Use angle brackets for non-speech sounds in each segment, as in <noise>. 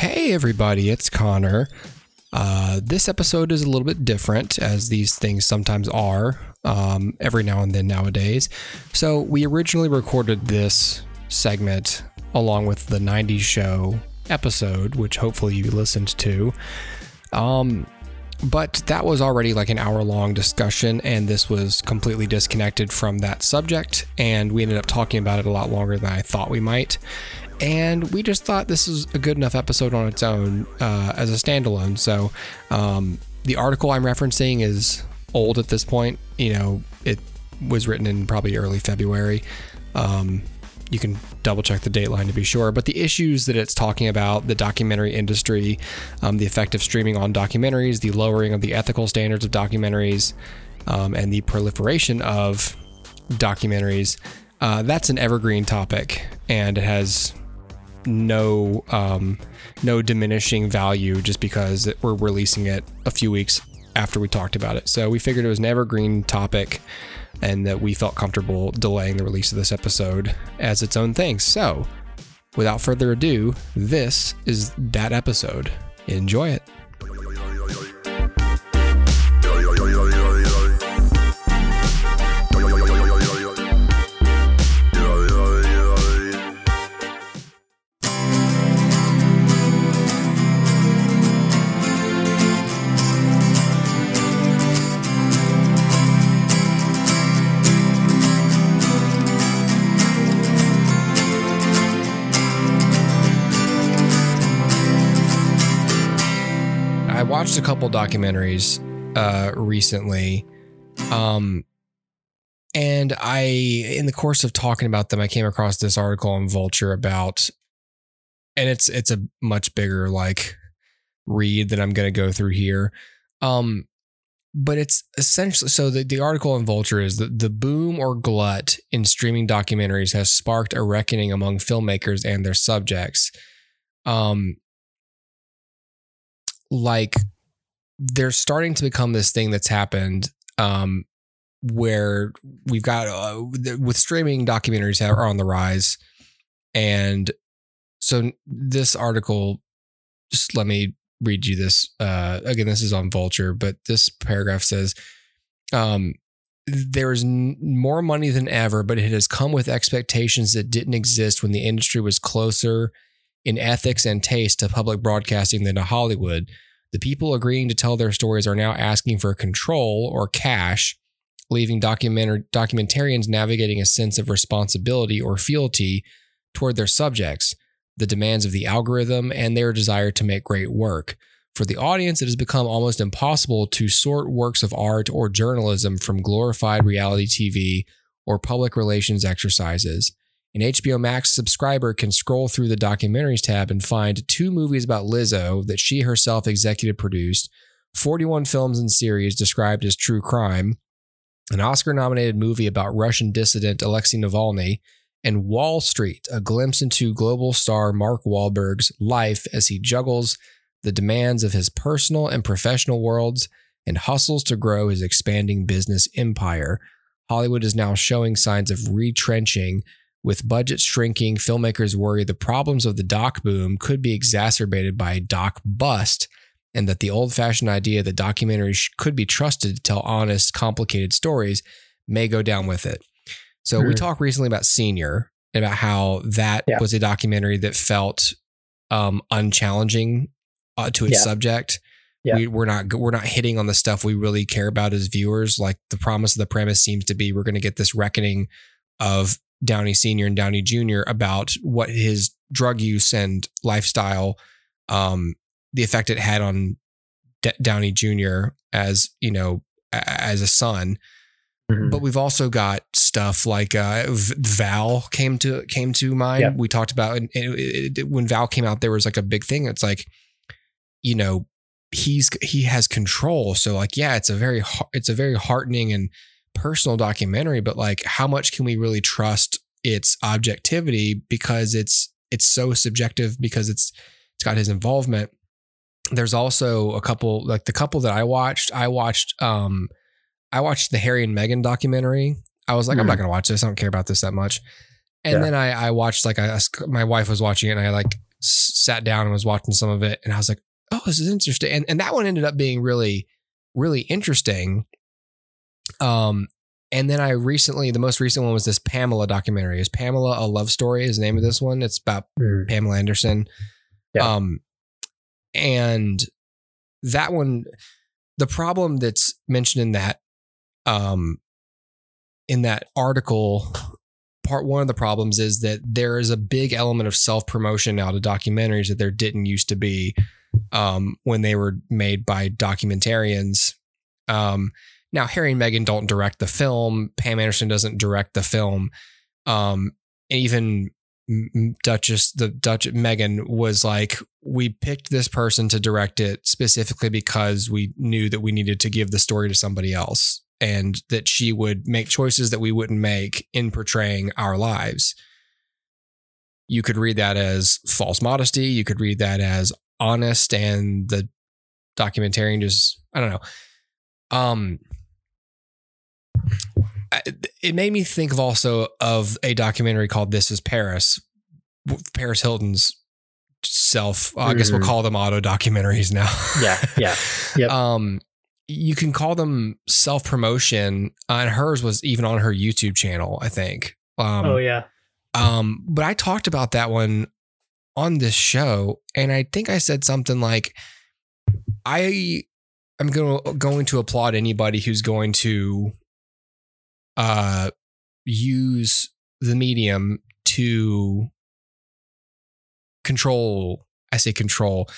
Hey, everybody, it's Conner. Uh, this episode is a little bit different, as these things sometimes are um, every now and then nowadays. So, we originally recorded this segment along with the 90s show episode, which hopefully you listened to. Um, but that was already like an hour long discussion, and this was completely disconnected from that subject. And we ended up talking about it a lot longer than I thought we might. And we just thought this is a good enough episode on its own uh, as a standalone. So um, the article I'm referencing is old at this point. You know, it was written in probably early February. Um, you can double check the dateline to be sure. But the issues that it's talking about, the documentary industry, um, the effect of streaming on documentaries, the lowering of the ethical standards of documentaries, um, and the proliferation of documentaries, uh, that's an evergreen topic, and it has no um, no diminishing value just because we're releasing it a few weeks after we talked about it. So we figured it was an evergreen topic and that we felt comfortable delaying the release of this episode as its own thing. So, without further ado, this is that episode. Enjoy it. Watched a couple documentaries uh, recently, um, and I, in the course of talking about them, I came across this article on Vulture about, and it's it's a much bigger like read that I'm going to go through here. Um, but it's essentially so the, the article on Vulture is that the boom or glut in streaming documentaries has sparked a reckoning among filmmakers and their subjects. Um, like they're starting to become this thing that's happened um, where we've got uh, with streaming documentaries are on the rise and so this article just let me read you this uh, again this is on vulture but this paragraph says um, there's n- more money than ever but it has come with expectations that didn't exist when the industry was closer in ethics and taste to public broadcasting than to Hollywood. The people agreeing to tell their stories are now asking for control or cash, leaving documentar- documentarians navigating a sense of responsibility or fealty toward their subjects, the demands of the algorithm, and their desire to make great work. For the audience, it has become almost impossible to sort works of art or journalism from glorified reality TV or public relations exercises. An HBO Max subscriber can scroll through the documentaries tab and find two movies about Lizzo that she herself executive produced, 41 films and series described as true crime, an Oscar nominated movie about Russian dissident Alexei Navalny, and Wahl Street, a glimpse into global star Mark Wahlberg's life as he juggles the demands of his personal and professional worlds and hustles to grow his expanding business empire. Hollywood is now showing signs of retrenching with budgets shrinking, filmmakers worry the problems of the doc boom could be exacerbated by a doc bust, and that the old fashioned idea that documentaries could be trusted to tell honest, complicated stories may go down with it. So, mm-hmm. we talked recently about Senior, and about how that yeah. was a documentary that felt um, unchallenging uh, to its yeah. subject. Yeah. We, we're not we're not hitting on the stuff we really care about as viewers. Like the promise of the premise seems to be we're going to get this reckoning of Downey Sr. and Downey Jr. about what his drug use and lifestyle, um, the effect it had on D- Downey Jr. as you know a- as a son. Mm-hmm. But we've also got stuff like uh, Val came to came to mind. Yep. We talked about it, it, it, when Val came out, there was like a big thing. It's like, you know, he's he has control. So like, yeah, it's a very it's a very heartening and personal documentary, but like how much can we really trust its objectivity because it's it's so subjective because it's it's got his involvement. There's also a couple like the couple that I watched, I watched um I watched the Harry and Meghan documentary. I was like, mm. I'm not hmm. gonna watch this. I don't care about this that much. And yeah. then I I watched like I my wife was watching it and I like sat down and was watching some of it, and I was like, "Oh, this is interesting." And and that one ended up being really, really interesting. Um, and then I recently, the most recent one was this Pamela documentary. Is Pamela a love story? Is the name of this one? It's about Mm. Pamela Anderson. Yeah. Um, and that one, the problem that's mentioned in that, um, in that article, part one of the problems is that there is a big element of self promotion now to documentaries that there didn't used to be, um, when they were made by documentarians. Um, now Harry and Meghan don't direct the film. Pam Anderson doesn't direct the film. Um, and even Duchess, the Dutch Meghan was like, we picked this person to direct it specifically because we knew that we needed to give the story to somebody else and that she would make choices that we wouldn't make in portraying our lives. You could read that as false modesty. You could read that as honest, and the documentarian just, I don't know. Um, it made me think of also of a documentary called This Is Paris, Paris Hilton's self. I guess we'll Mhm. call them auto documentaries now. Yeah, yeah. <laughs> Yep. Um, you can call them self promotion, uh, and hers was even on her YouTube channel, I think. Um, oh yeah. um, but I talked about that one on this show, and I think I said something like, "I am going going to applaud anybody who's going to uh use the medium to control. I say control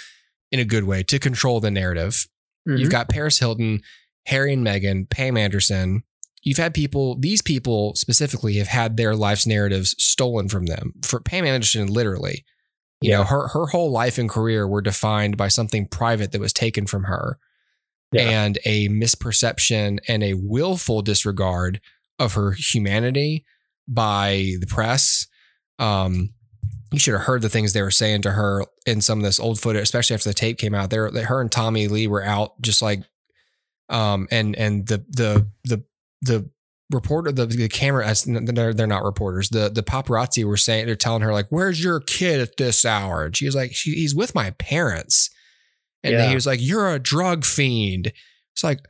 in a good way to control the narrative. You've Mhm. got Paris Hilton, Harry and Meghan, Pam Anderson. You've had people, these people specifically have had their life's narratives stolen from them. For Pam Anderson, literally. You know, her her whole life and career were defined by something private that was taken from her. Yeah. And a misperception and a willful disregard of her humanity by the press. Um, you should have heard the things they were saying to her in some of this old footage, especially after the tape came out. There, her and Tommy Lee were out just like, um, and and the the the the reporter, the, the camera, as- they're they're not reporters. The the paparazzi were saying they're telling her like, "Where's your kid at this hour?" And she was like, she, "He's with my parents," and Yeah. he was like, "You're a drug fiend." It's like.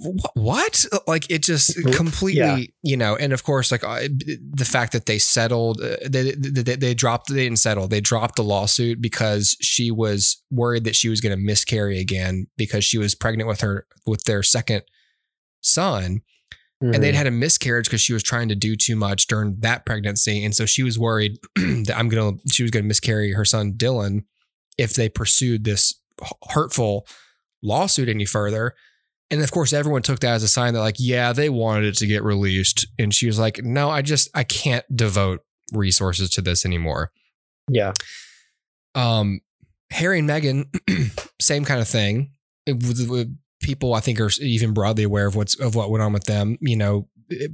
Wh- What? Like it just Yeah. completely, you know, and of course, like uh, the fact that they settled, uh, they, they, they, dropped, they didn't settle, they dropped the lawsuit because she was worried that she was going to miscarry again because she was pregnant with her, with their second son and they'd Mhm. had a miscarriage because she was trying to do too much during that pregnancy and so she was worried <clears throat> that i'm gonna she was gonna miscarry her son dylan if they pursued this hurtful lawsuit any further and of course everyone took that as a sign that like yeah they wanted it to get released and she was like no i just i can't devote resources to this anymore yeah. um, Harry and Meghan, <clears throat> same kind of thing. It was- with- people, I think, are even broadly aware of what's of what went on with them. You know,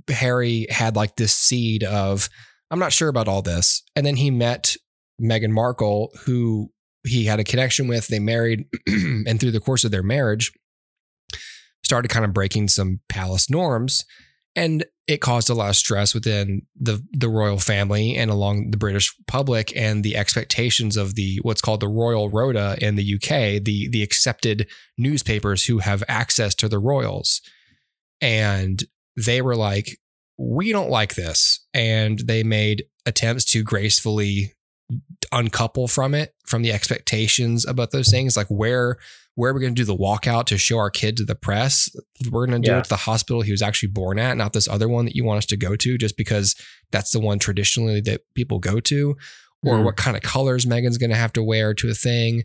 Harry had like this seed of, I'm not sure about all this, and then he met Meghan Markle, who he had a connection with. They married, <clears throat> and through the course of their marriage, started kind of breaking some palace norms. And it caused a lot of stress within the the royal family and along the British public and the expectations of the what's called the Royal Rota in the UK, the the accepted newspapers who have access to the royals. And they were like, we don't like this. And they made attempts to gracefully uncouple from it, from the expectations about those things. Like where where are we going to do the walkout to show our kid to the press? We're going to do Yeah. it to the hospital he was actually born at, not this other one that you want us to go to, just because that's the one traditionally that people go to, or Mhm. what kind of colors Meghan's going to have to wear to a thing,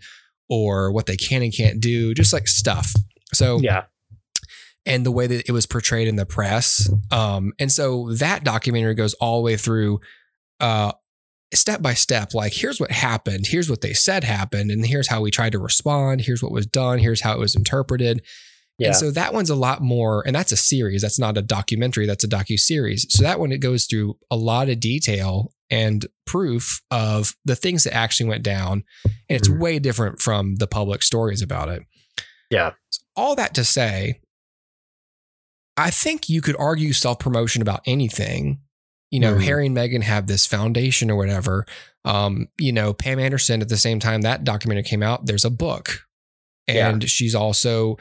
or what they can and can't do, just like stuff. So Yeah. and the way that it was portrayed in the press. Um, and so that documentary goes all the way through uh step by step, like here's what happened, here's what they said happened, and here's how we tried to respond, here's what was done, here's how it was interpreted. Yeah. And so that one's a lot more, and that's a series. That's not a documentary. That's a docu series. So that one it goes through a lot of detail and proof of the things that actually went down, and it's Mhm. way different from the public stories about it. Yeah. All that to say, I think you could argue self promotion about anything, You know, Mhm. Harry and Meghan have this foundation or whatever. Um, you know, Pam Anderson at the same time that documentary came out, there's a book. Yeah. And she's also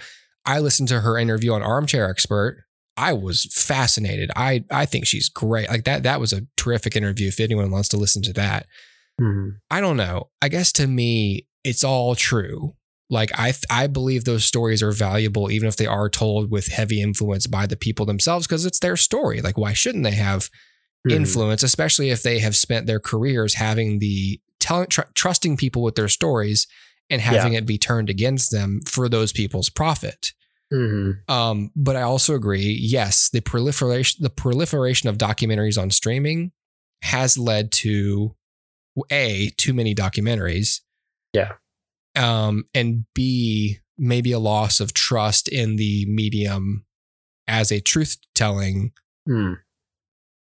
I listened to her interview on Armchair Expert. I was fascinated. I I think she's great. Like that that was a terrific interview if anyone wants to listen to that. Mhm. I don't know. I guess to me, it's all true. Like I, I believe those stories are valuable, even if they are told with heavy influence by the people themselves, because it's their story. Like, why shouldn't they have Mhm. influence, especially if they have spent their careers having the telling, tr- trusting people with their stories and having it be turned against them for those people's profit. Mhm. Um, but I also agree. Yes, the proliferation the proliferation of documentaries on streaming has led to a too many documentaries. Yeah. Um, and b maybe a loss of trust in the medium as a truth telling. Mm.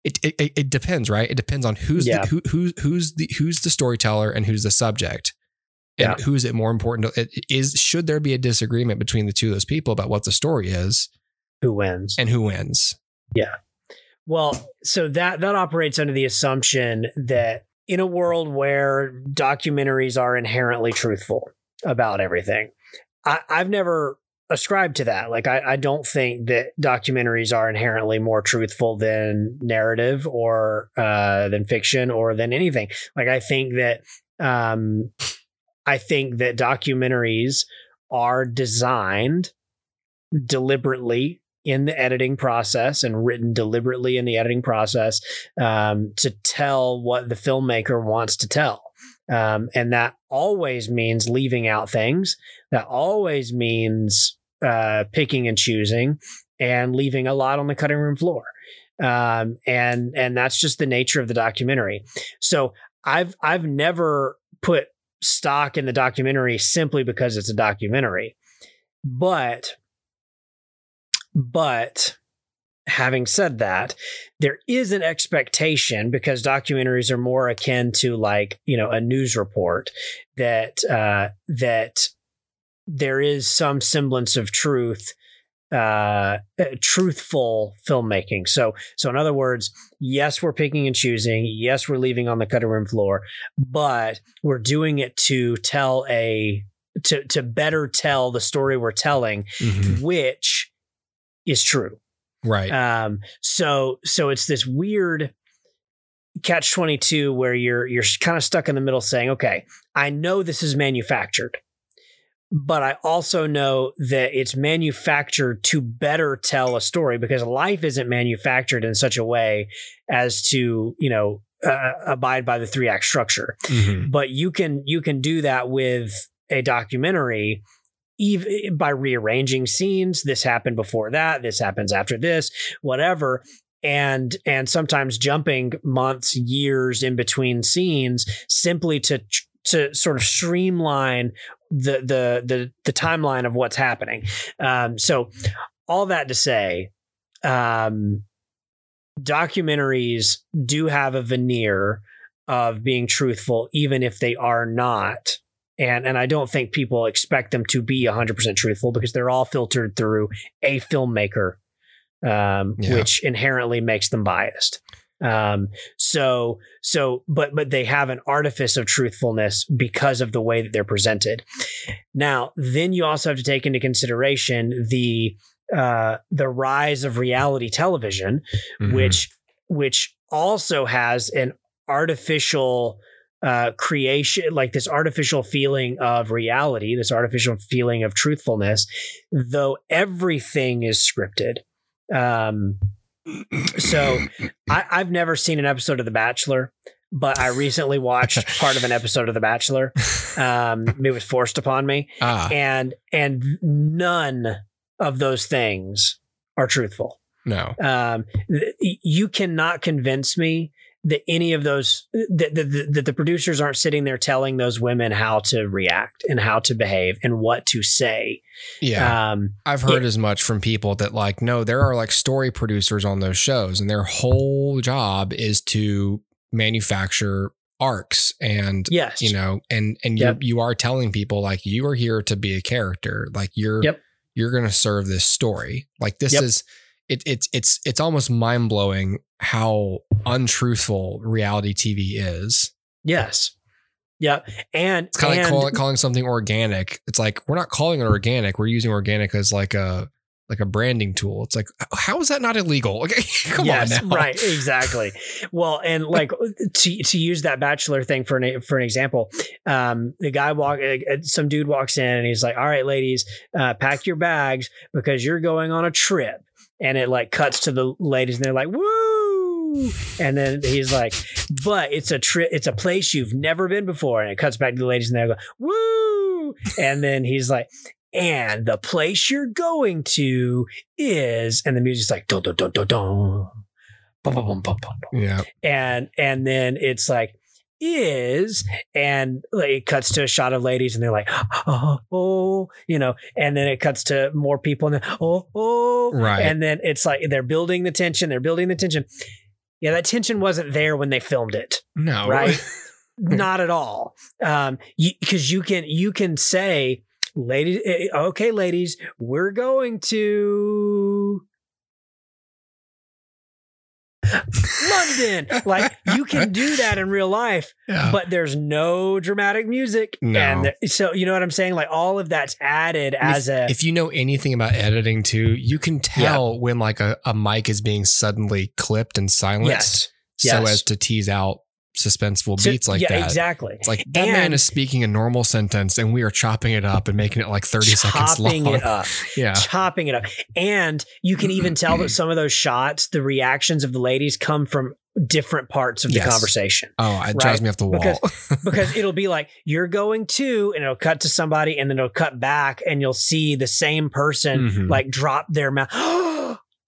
It, it it- depends, right? It depends on who's Yeah. the who, who who's the who's the storyteller and who's the subject. And Yeah. who is it more important to is should there be a disagreement between the two of those people about what the story is Who wins? and who wins? Yeah well, so that that operates under the assumption that in a world where documentaries are inherently truthful about everything, I, I've never ascribed to that. Like, I, I don't think that documentaries are inherently more truthful than narrative or uh, than fiction or than anything. Like, I think that um, I think that documentaries are designed deliberately in the editing process and written deliberately in the editing process um, to tell what the filmmaker wants to tell. Um, and that always means leaving out things. That always means uh, picking and choosing and leaving a lot on the cutting room floor. Um, and and that's just the nature of the documentary. So I've I've never put stock in the documentary simply because it's a documentary. But but having said that, there is an expectation because documentaries are more akin to like, you know, a news report that uh that there is some semblance of truth uh uh, truthful filmmaking so so in other words yes we're picking and choosing yes we're leaving on the cutting room floor but we're doing it to tell a to to better tell the story we're telling Mhm. which is true. Right. Um, so so it's this weird catch twenty two where you're you're kind of stuck in the middle, saying, "Okay, I know this is manufactured, but I also know that it's manufactured to better tell a story because life isn't manufactured in such a way as to you know uh, abide by the three act structure." Mhm. but you can you can do that with a documentary even by rearranging scenes this happened before that this happens after this whatever and and sometimes jumping months years in between scenes simply to to sort of streamline the the the, the timeline of what's happening um, so all that to say um, documentaries do have a veneer of being truthful, even if they are not. And, and I don't think people expect them to be 100% truthful because they're all filtered through a filmmaker, um, Yeah. which inherently makes them biased. Um, so, so, but, but they have an artifice of truthfulness because of the way that they're presented. Now, then you also have to take into consideration the, uh, the rise of reality television, Mhm. which which also has an artificial uh, creation, like this artificial feeling of reality, this artificial feeling of truthfulness, though everything is scripted. Um, so I, I've never seen an episode of The Bachelor, but I recently watched <laughs> part of an episode of The Bachelor. Um, it was forced upon me, ah, and and none of those things are truthful no. um, you cannot convince me that any of those that the, that the producers aren't sitting there telling those women how to react and how to behave and what to say. Yeah. Um, I've heard it- as much from people that like, no, there are like story producers on those shows, and their whole job is to manufacture arcs and yes, you know, and and Yep. you you are telling people like you are here to be a character, like you're Yep. you're gonna serve this story. Like this Yep. is it, it's it's it's almost mind blowing how untruthful reality TV is. Yes. Yeah. And It's kind of like call, calling something organic. It's like we're not calling it organic. We're using organic as like a like a branding tool. It's like how is that not illegal? <laughs> Okay, come yes, on now. right, exactly. Well, and <laughs> like to to use that bachelor thing for an for an example, um, the guy walk, uh, some dude walks in and he's like, "All right, ladies, uh, pack your bags because you're going on a trip." And it like cuts to the ladies and they're like, "Woo!" And then he's like, "But it's a trip. It's a place you've never been before." And it cuts back to the ladies and they go, "Woo!" And then he's like, and the place you're going to is, and the music's like, dun, dun, dun, dun, dun. Bum, bum, bum. Yeah, and and then it's like is and like, it cuts to a shot of ladies and they're like oh, oh you know and then it cuts to more people and then oh oh Right. and then it's like they're building the tension they're building the tension. Yeah that tension wasn't there when they filmed it. No, right? <laughs> Not at all. Um because you, can you can say ladies eh, okay ladies we're going to london like you can do that in real life Yeah. but there's no dramatic music No. and th- so you know what i'm saying like all of that's added I mean, as a if you know anything about editing too, you can tell when like a, a mic is being suddenly clipped and silenced yes so yes. as to tease out suspenseful beats like yeah that. exactly It's like that man is speaking a normal sentence and we are chopping it up and making it like 30 seconds chopping long. it up <laughs> Yeah. chopping it up. And you can even tell that some of those shots, the reactions of the ladies come from different parts of the Yes. conversation. Oh, it drives me off the wall. Because- <laughs> Because it'll be like, you're going to, and it'll cut to somebody, and then it'll cut back, and you'll see the same person Mhm. like drop their mouth. <gasps>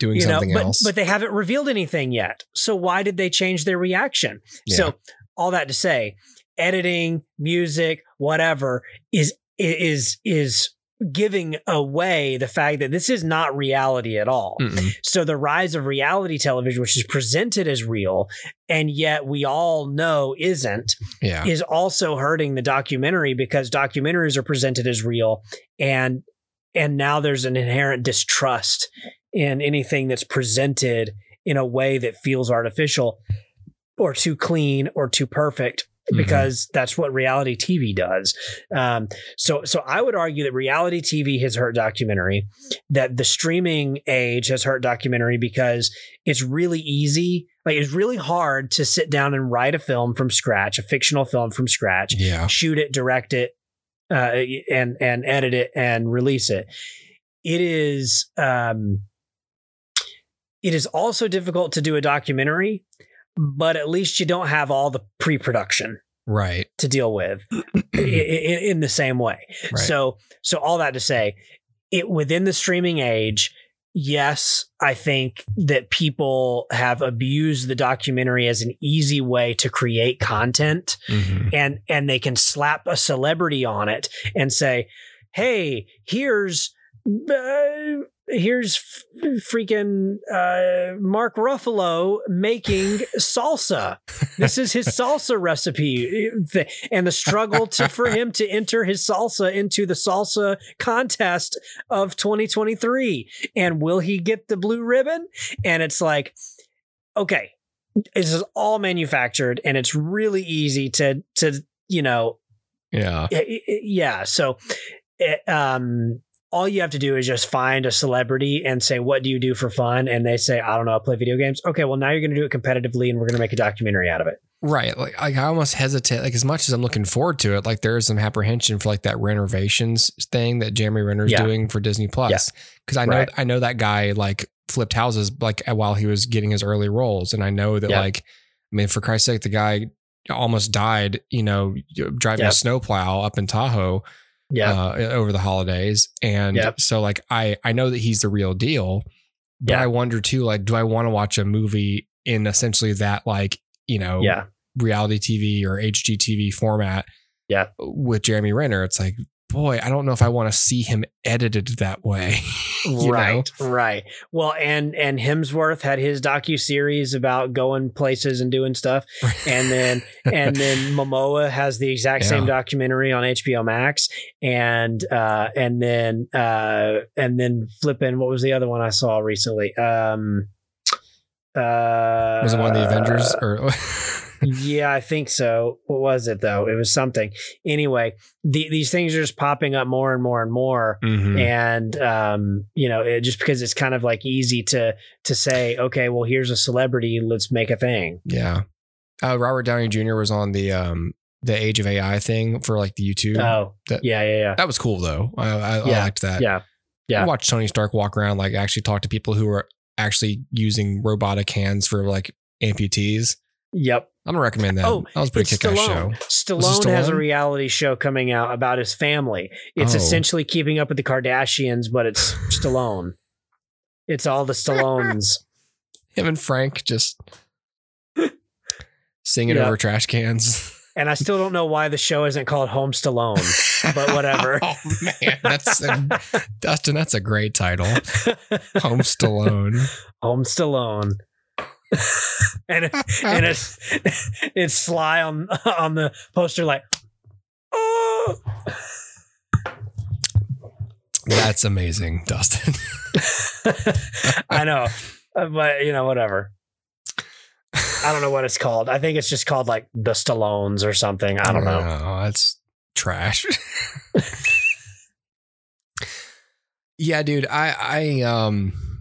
Doing you know, but, else. but they haven't revealed anything yet. So why did they change their reaction? Yeah. So all that to say, editing, music, whatever is is is giving away the fact that this is not reality at all. Mm-mm. So the rise of reality television, which is presented as real, and yet we all know isn't, yeah. is also hurting the documentary because documentaries are presented as real, and and now there's an inherent distrust in anything that's presented in a way that feels artificial or too clean or too perfect Mhm. because that's what reality TV does. Um, so, so I would argue that reality TV has hurt documentary, that the streaming age has hurt documentary because it's really easy, like it's really hard to sit down and write a film from scratch, a fictional film from scratch, Yeah. shoot it, direct it, uh, and and edit it and release it. It is. Um, it is also difficult to do a documentary, but at least you don't have all the pre-production Right. to deal with <clears throat> i- i- in, the same way. Right. So, so all that to say, it within the streaming age, yes, I think that people have abused the documentary as an easy way to create content, Mhm. and and they can slap a celebrity on it and say, "Hey, here's." Uh, Here's f- freaking uh, Mark Ruffalo making salsa. This is his salsa recipe, and the struggle to, for him to enter his salsa into the salsa contest of 2023. And will he get the blue ribbon? And it's like, okay, this is all manufactured, and it's really easy to to you know Yeah. Yeah so it, um all you have to do is just find a celebrity and say what do you do for fun and they say i don't know i play video games okay well now you're going to do it competitively and we're going to make a documentary out of it Right. Like, like I almost hesitate. Like as much as I'm looking forward to it, like there is some apprehension for like that renovations thing that Jeremy Renner's Yeah. doing for Disney Plus. Yeah. Because I know Right. I know that guy like flipped houses like while he was getting his early roles, and I know that Yeah. like I mean for Christ's sake, the guy almost died. You know, driving a snowplow up in Tahoe uh, over the holidays, and Yep. so like I I know that he's the real deal, but Yeah. I wonder too like do I want to watch a movie in essentially that like you know yeah reality TV or HGTV format. Yeah. With Jeremy Renner, it's like boy, I don't know if I want to see him edited that way. <laughs> right, know? right. Well, and and Hemsworth had his docu series about going places and doing stuff, <laughs> and then and then <laughs> Momoa has the exact same documentary on HBO Max, and uh, and then uh, and then flipping. What was the other one I saw recently? Um, uh, was it one of the Avengers or? Yeah, I think so. What was it though? It was something. Anyway, the, these things are just popping up more and more and more Mhm. and um, you know, it, just because it's kind of like easy to to say, okay, well, here's a celebrity, let's make a thing. Yeah. Uh, Robert Downey Jr. was on the um the Age of AI thing for like the YouTube. Oh, That- yeah, yeah, yeah, that was cool though. I, I, I liked that. yeah, yeah. I watched Tony Stark walk around, like actually talk to people who are actually using robotic hands for like amputees. Yep. I'm gonna recommend that. Oh, that was a pretty it's kick ass show. Stallone. Stallone has a reality show coming out about his family. It's Oh. essentially keeping up with the Kardashians, but it's <sighs> Stallone. It's all the Stallones. <laughs> Him and Frank just singing Yeah. over trash cans. <laughs> and I still don't know why the show isn't called Home Stallone. But whatever. <laughs> oh man, that's a, Dustin. That's a great title. Home Stallone. Home Stallone. And and it's it's Sly on on the poster like oh That's amazing, Dustin. <laughs> I know Uh, but you know whatever I don't know what it's called I think it's just called like the Stallones or something I don't know No, that's trash. <laughs> yeah, dude. I I um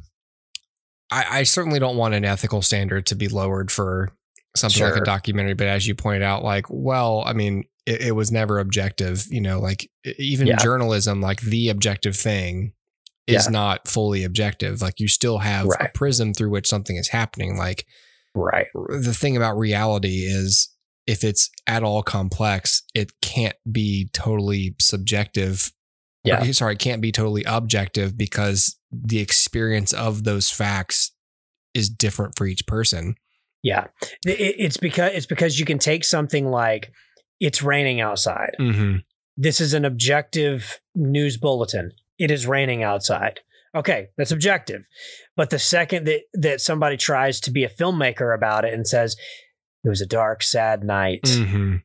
I, I certainly don't want an ethical standard to be lowered for something like a documentary, but as you pointed out, like, well, I mean, it, it was never objective, you know, like even Yeah. journalism, like the objective thing is Yeah. not fully objective. Like you still have a prism through which something is happening. Like right the thing about reality is if it's at all complex, it can't be totally subjective. Yeah. Or, sorry, can't be totally objective because the experience of those facts is different for each person. yeah It- it's because it's because you can take something like it's raining outside Mm-hmm. this is an objective news bulletin. It is raining outside. Okay, that's objective. But the second that that somebody tries to be a filmmaker about it and says it was a dark, sad night, Mm-hmm.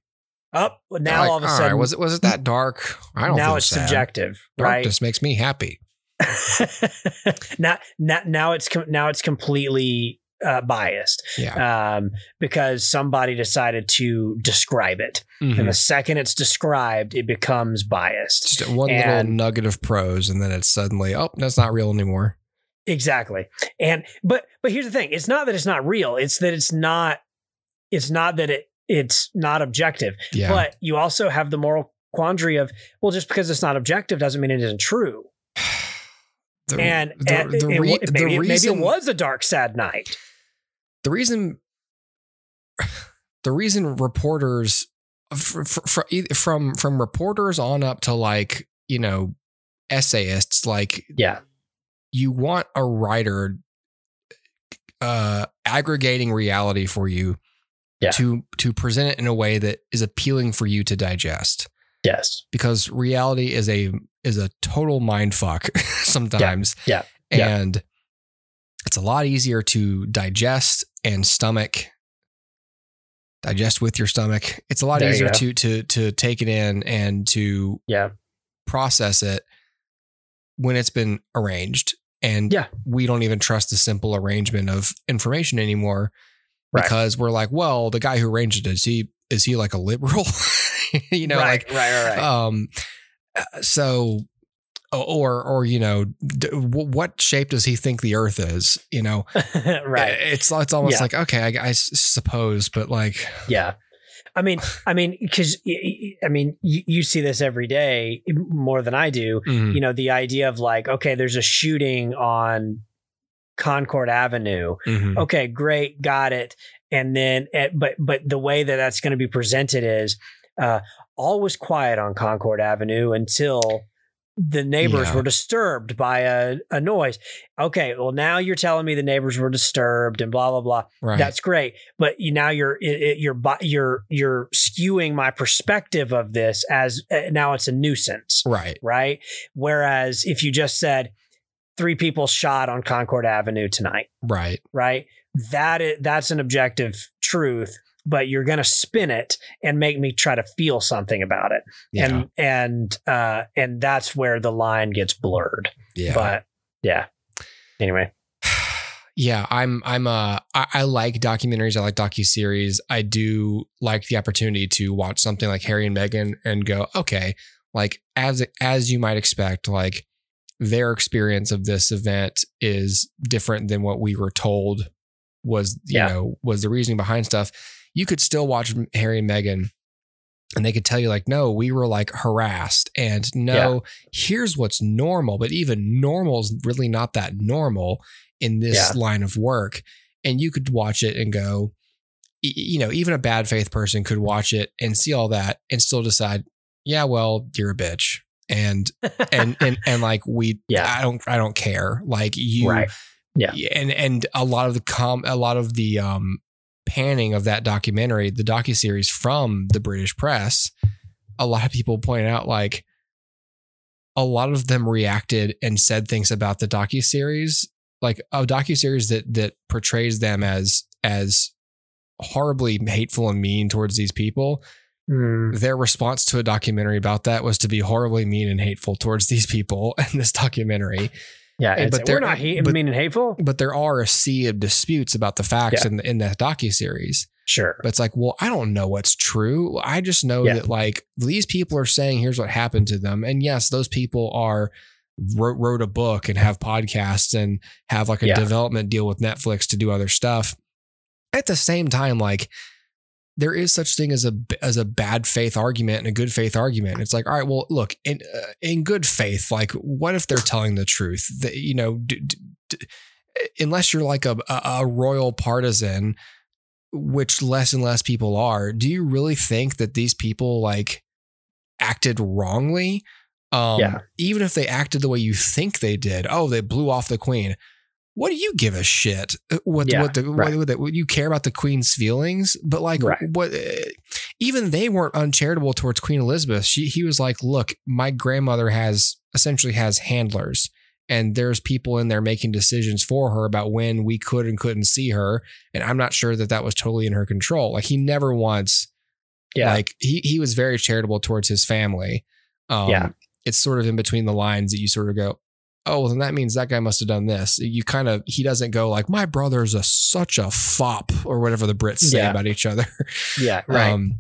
Up now all of a sudden was it was it that dark? I don't. now it's sad. subjective, Darkness makes me happy. <laughs> now, now, now it's com- now it's completely uh, biased Yeah. um, because somebody decided to describe it, Mhm. and the second it's described, it becomes biased. Just one little nugget of prose, and then it's suddenly, oh, that's not real anymore. Exactly. And but but here's the thing. It's not that it's not real. It's that it's not it's not that it it's not objective. Yeah. But you also have the moral quandary of well just because it's not objective doesn't mean it isn't true. <sighs> The- And, the- and the it- re- it- the maybe, maybe reason- it was a dark sad night. the reason <sighs> the reason reporters fr- fr- fr- from from reporters on up to like you know essayists like Yeah. you want a writer uh aggregating reality for you Yeah. to to present it in a way that is appealing for you to digest Yes. because reality is a is a total mind fuck <laughs> sometimes. yeah, yeah. And it's a lot easier to digest and stomach digest with your stomach. It's a lot There easier to to to take it in and to Yeah. process it when it's been arranged. And Yeah. we don't even trust the simple arrangement of information anymore Right. because we're like, well, the guy who arranged it, is he is he like a liberal? <laughs> you know, right, like right, right, right. um uh, so or or you know d- w- what shape does he think the earth is you know <laughs> right. it's it's almost Yeah. like okay I suppose but like Yeah. I mean, I mean, because I mean, you, you see this every day more than I do. mm, You know, the idea of like, okay, there's a shooting on Concord Avenue. mhm. Okay, great, got it. And then, eh, but but the way that that's going to be presented is, uh, all was quiet on Concord Avenue until the neighbors Yeah. were disturbed by a, a noise. Okay, well now you're telling me the neighbors were disturbed and blah blah blah. Right. That's great, but you now you're it, it- you're you're you're skewing my perspective of this as uh, now it's a nuisance, right. right? Whereas if you just said three people shot on Concord Avenue tonight, Right. right? That is, that's an objective truth, but you're going to spin it and make me try to feel something about it. Yeah. And and uh and that's where the line gets blurred. yeah. But yeah. Anyway, <sighs> yeah, I'm I'm uh I, I like documentaries, I like docu series. I do like the opportunity to watch something like Harry and Meghan and go, okay, like as as you might expect, like their experience of this event is different than what we were told was, you Yeah. know, was the reasoning behind stuff. You could still watch Harry and Meghan and they could tell you like no we were like harassed and no here's what's normal but even normal is really not that normal in this Yeah. line of work and you could watch it and go you know even a bad faith person could watch it and see all that and still decide yeah well you're a bitch and <laughs> and and and like we Yeah. i don't i don't care like you right. Yeah. and and a lot of the com a lot of the um panning of that documentary the docuseries from the british press a lot of people pointed out like a lot of them reacted and said things about the docuseries like a docuseries that that portrays them as as horribly hateful and mean towards these people Mm, their response to a documentary about that was to be horribly mean and hateful towards these people <laughs> in this documentary yeah. But we're not hate, but- mean and hateful. but there are a sea of disputes about the facts in in that docu series. Sure. But it's like, well, I don't know what's true. I just know Yeah. that like these people are saying here's what happened to them, and yes, those people are wrote, wrote a book and have podcasts and have like a Yeah. development deal with Netflix to do other stuff. At the same time, like there is such thing as a as a bad faith argument and a good faith argument. It's like, all right, well, look, in uh, in good faith, like, what if they're telling the truth? That you know, d- d- unless you're like a, a a royal partisan, which less and less people are, do you really think that these people like acted wrongly? Um, Yeah. Even if they acted the way you think they did, oh, they blew off the queen. What do you give a shit? Uh, What Yeah, what the right. what, what, what you care about the queen's feelings? But like Right. what? uh, Even they weren't uncharitable towards Queen Elizabeth. She he was like, look, my grandmother has essentially has handlers, and there's people in there making decisions for her about when we could and couldn't see her, and I'm not sure that that was totally in her control. Like he never once Yeah. like he he was very charitable towards his family. Um, Yeah. it's sort of in between the lines that you sort of go, oh, well, then that means that guy must have done this. You kind of he doesn't go like my brother's a such a fop or whatever the Brits say Yeah. about each other. <laughs> yeah. Right. Um,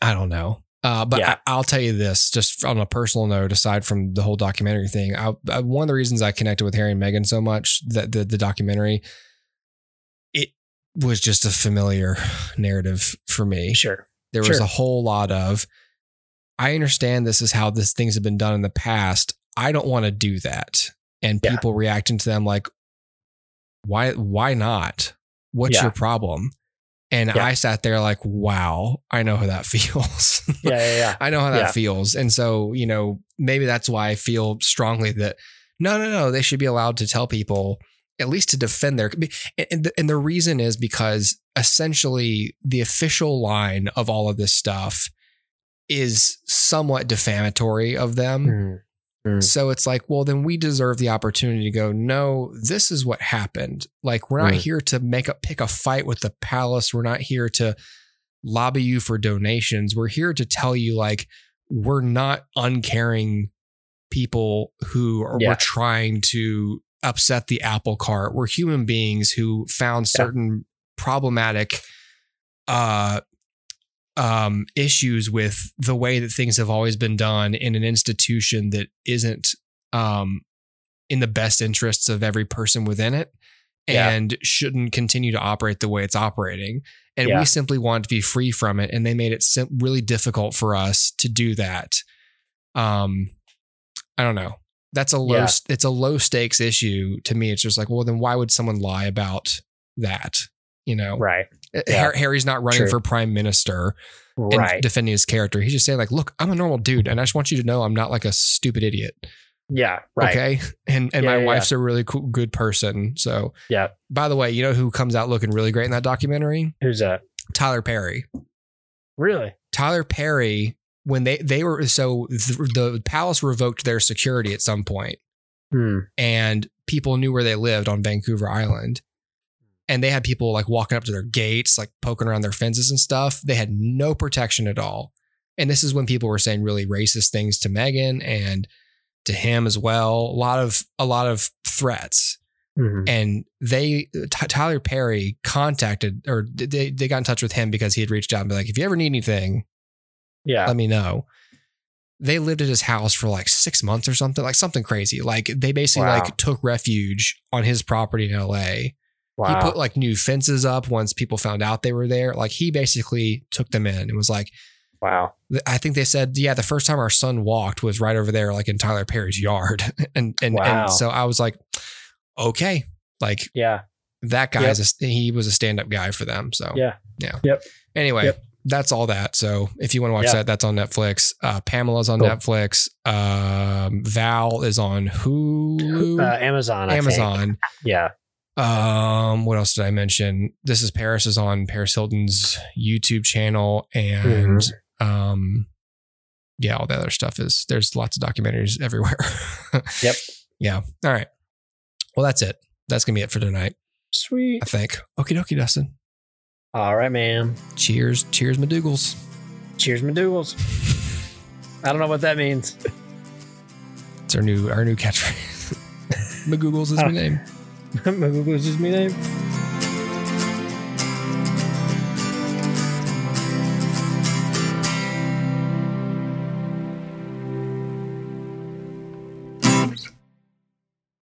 I don't know. Uh, but Yeah. I, I'll tell you this, just on a personal note, aside from the whole documentary thing, I, I, one of the reasons I connected with Harry and Meghan so much that the, the documentary, it was just a familiar narrative for me sure. there was a whole lot of i understand this is how this things have been done in the past i don't want to do that and Yeah. people reacting to them like why why not what's Yeah. your problem and Yeah. i sat there like wow i know how that <laughs> feels Yeah. Yeah. Yeah. i know how that feels and so you know maybe that's why i feel strongly that no no no they should be allowed to tell people at least to defend their and the, and the reason is because essentially the official line of all of this stuff is somewhat defamatory of them Mm. Mm. so it's like well then we deserve the opportunity to go no this is what happened like we're not Mm. here to make a pick a fight with the palace we're not here to lobby you for donations we're here to tell you like we're not uncaring people who are Yeah. we're trying to upset the apple cart we're human beings who found Yeah. certain problematic uh um issues with the way that things have always been done in an institution that isn't um in the best interests of every person within it Yeah. and shouldn't continue to operate the way it's operating and Yeah. we simply wanted to be free from it and they made it really difficult for us to do that um i don't know that's a low Yeah. it's a low stakes issue to me it's just like well then why would someone lie about that you know Right. Yeah. Harry's not running True. for prime minister. and Right. defending his character. He's just saying like, "Look, I'm a normal dude, and I just want you to know I'm not like a stupid idiot." yeah. Right. Okay, and and Yeah, my yeah, wife's a really cool, good person. So Yeah. By the way, you know who comes out looking really great in that documentary? Who's that? Tyler Perry. Really? Tyler Perry. When they they were so the, the palace revoked their security at some point, Hmm. and people knew where they lived on Vancouver Island. And they had people like walking up to their gates, like poking around their fences and stuff. They had no protection at all. And this is when people were saying really racist things to Meghan and to him as well. A lot of a lot of threats. Mhm. And they T- Tyler Perry contacted or they they got in touch with him because he had reached out and be like, if you ever need anything, Yeah. let me know. They lived at his house for like six months or something, like something crazy. Like they basically Wow. like took refuge on his property in LA. Wow. He put like new fences up once people found out they were there. Like he basically took them in and was like, wow. I think they said, yeah, the first time our son walked was right over there, like in Tyler Perry's yard. <laughs> and and Wow. and so I was like, okay, like Yeah. that guy is a, he was a stand up guy for them. So Yeah. yeah. Yep. Anyway, Yep. that's all that. So if you want to watch that, that's on Netflix. Uh, Pamela's on Cool. Netflix. Um, Val is on Hulu, Uh, Amazon. I think. Amazon. Yeah. Um, what else did I mention? This is Paris is on Paris Hilton's YouTube channel, and Mm-hmm. um, yeah, all the other stuff is there's lots of documentaries <laughs> everywhere. Yep. Yeah. All right. Well, that's it. That's gonna be it for tonight. Sweet. I think. Okie dokie, Dustin. All right, man. Cheers. Cheers, Madougals. Cheers, McDougal's. I don't know what that means. It's our new our new catchphrase. <laughs> Magoogles is my <laughs> name. <laughs> McDougal's is my name.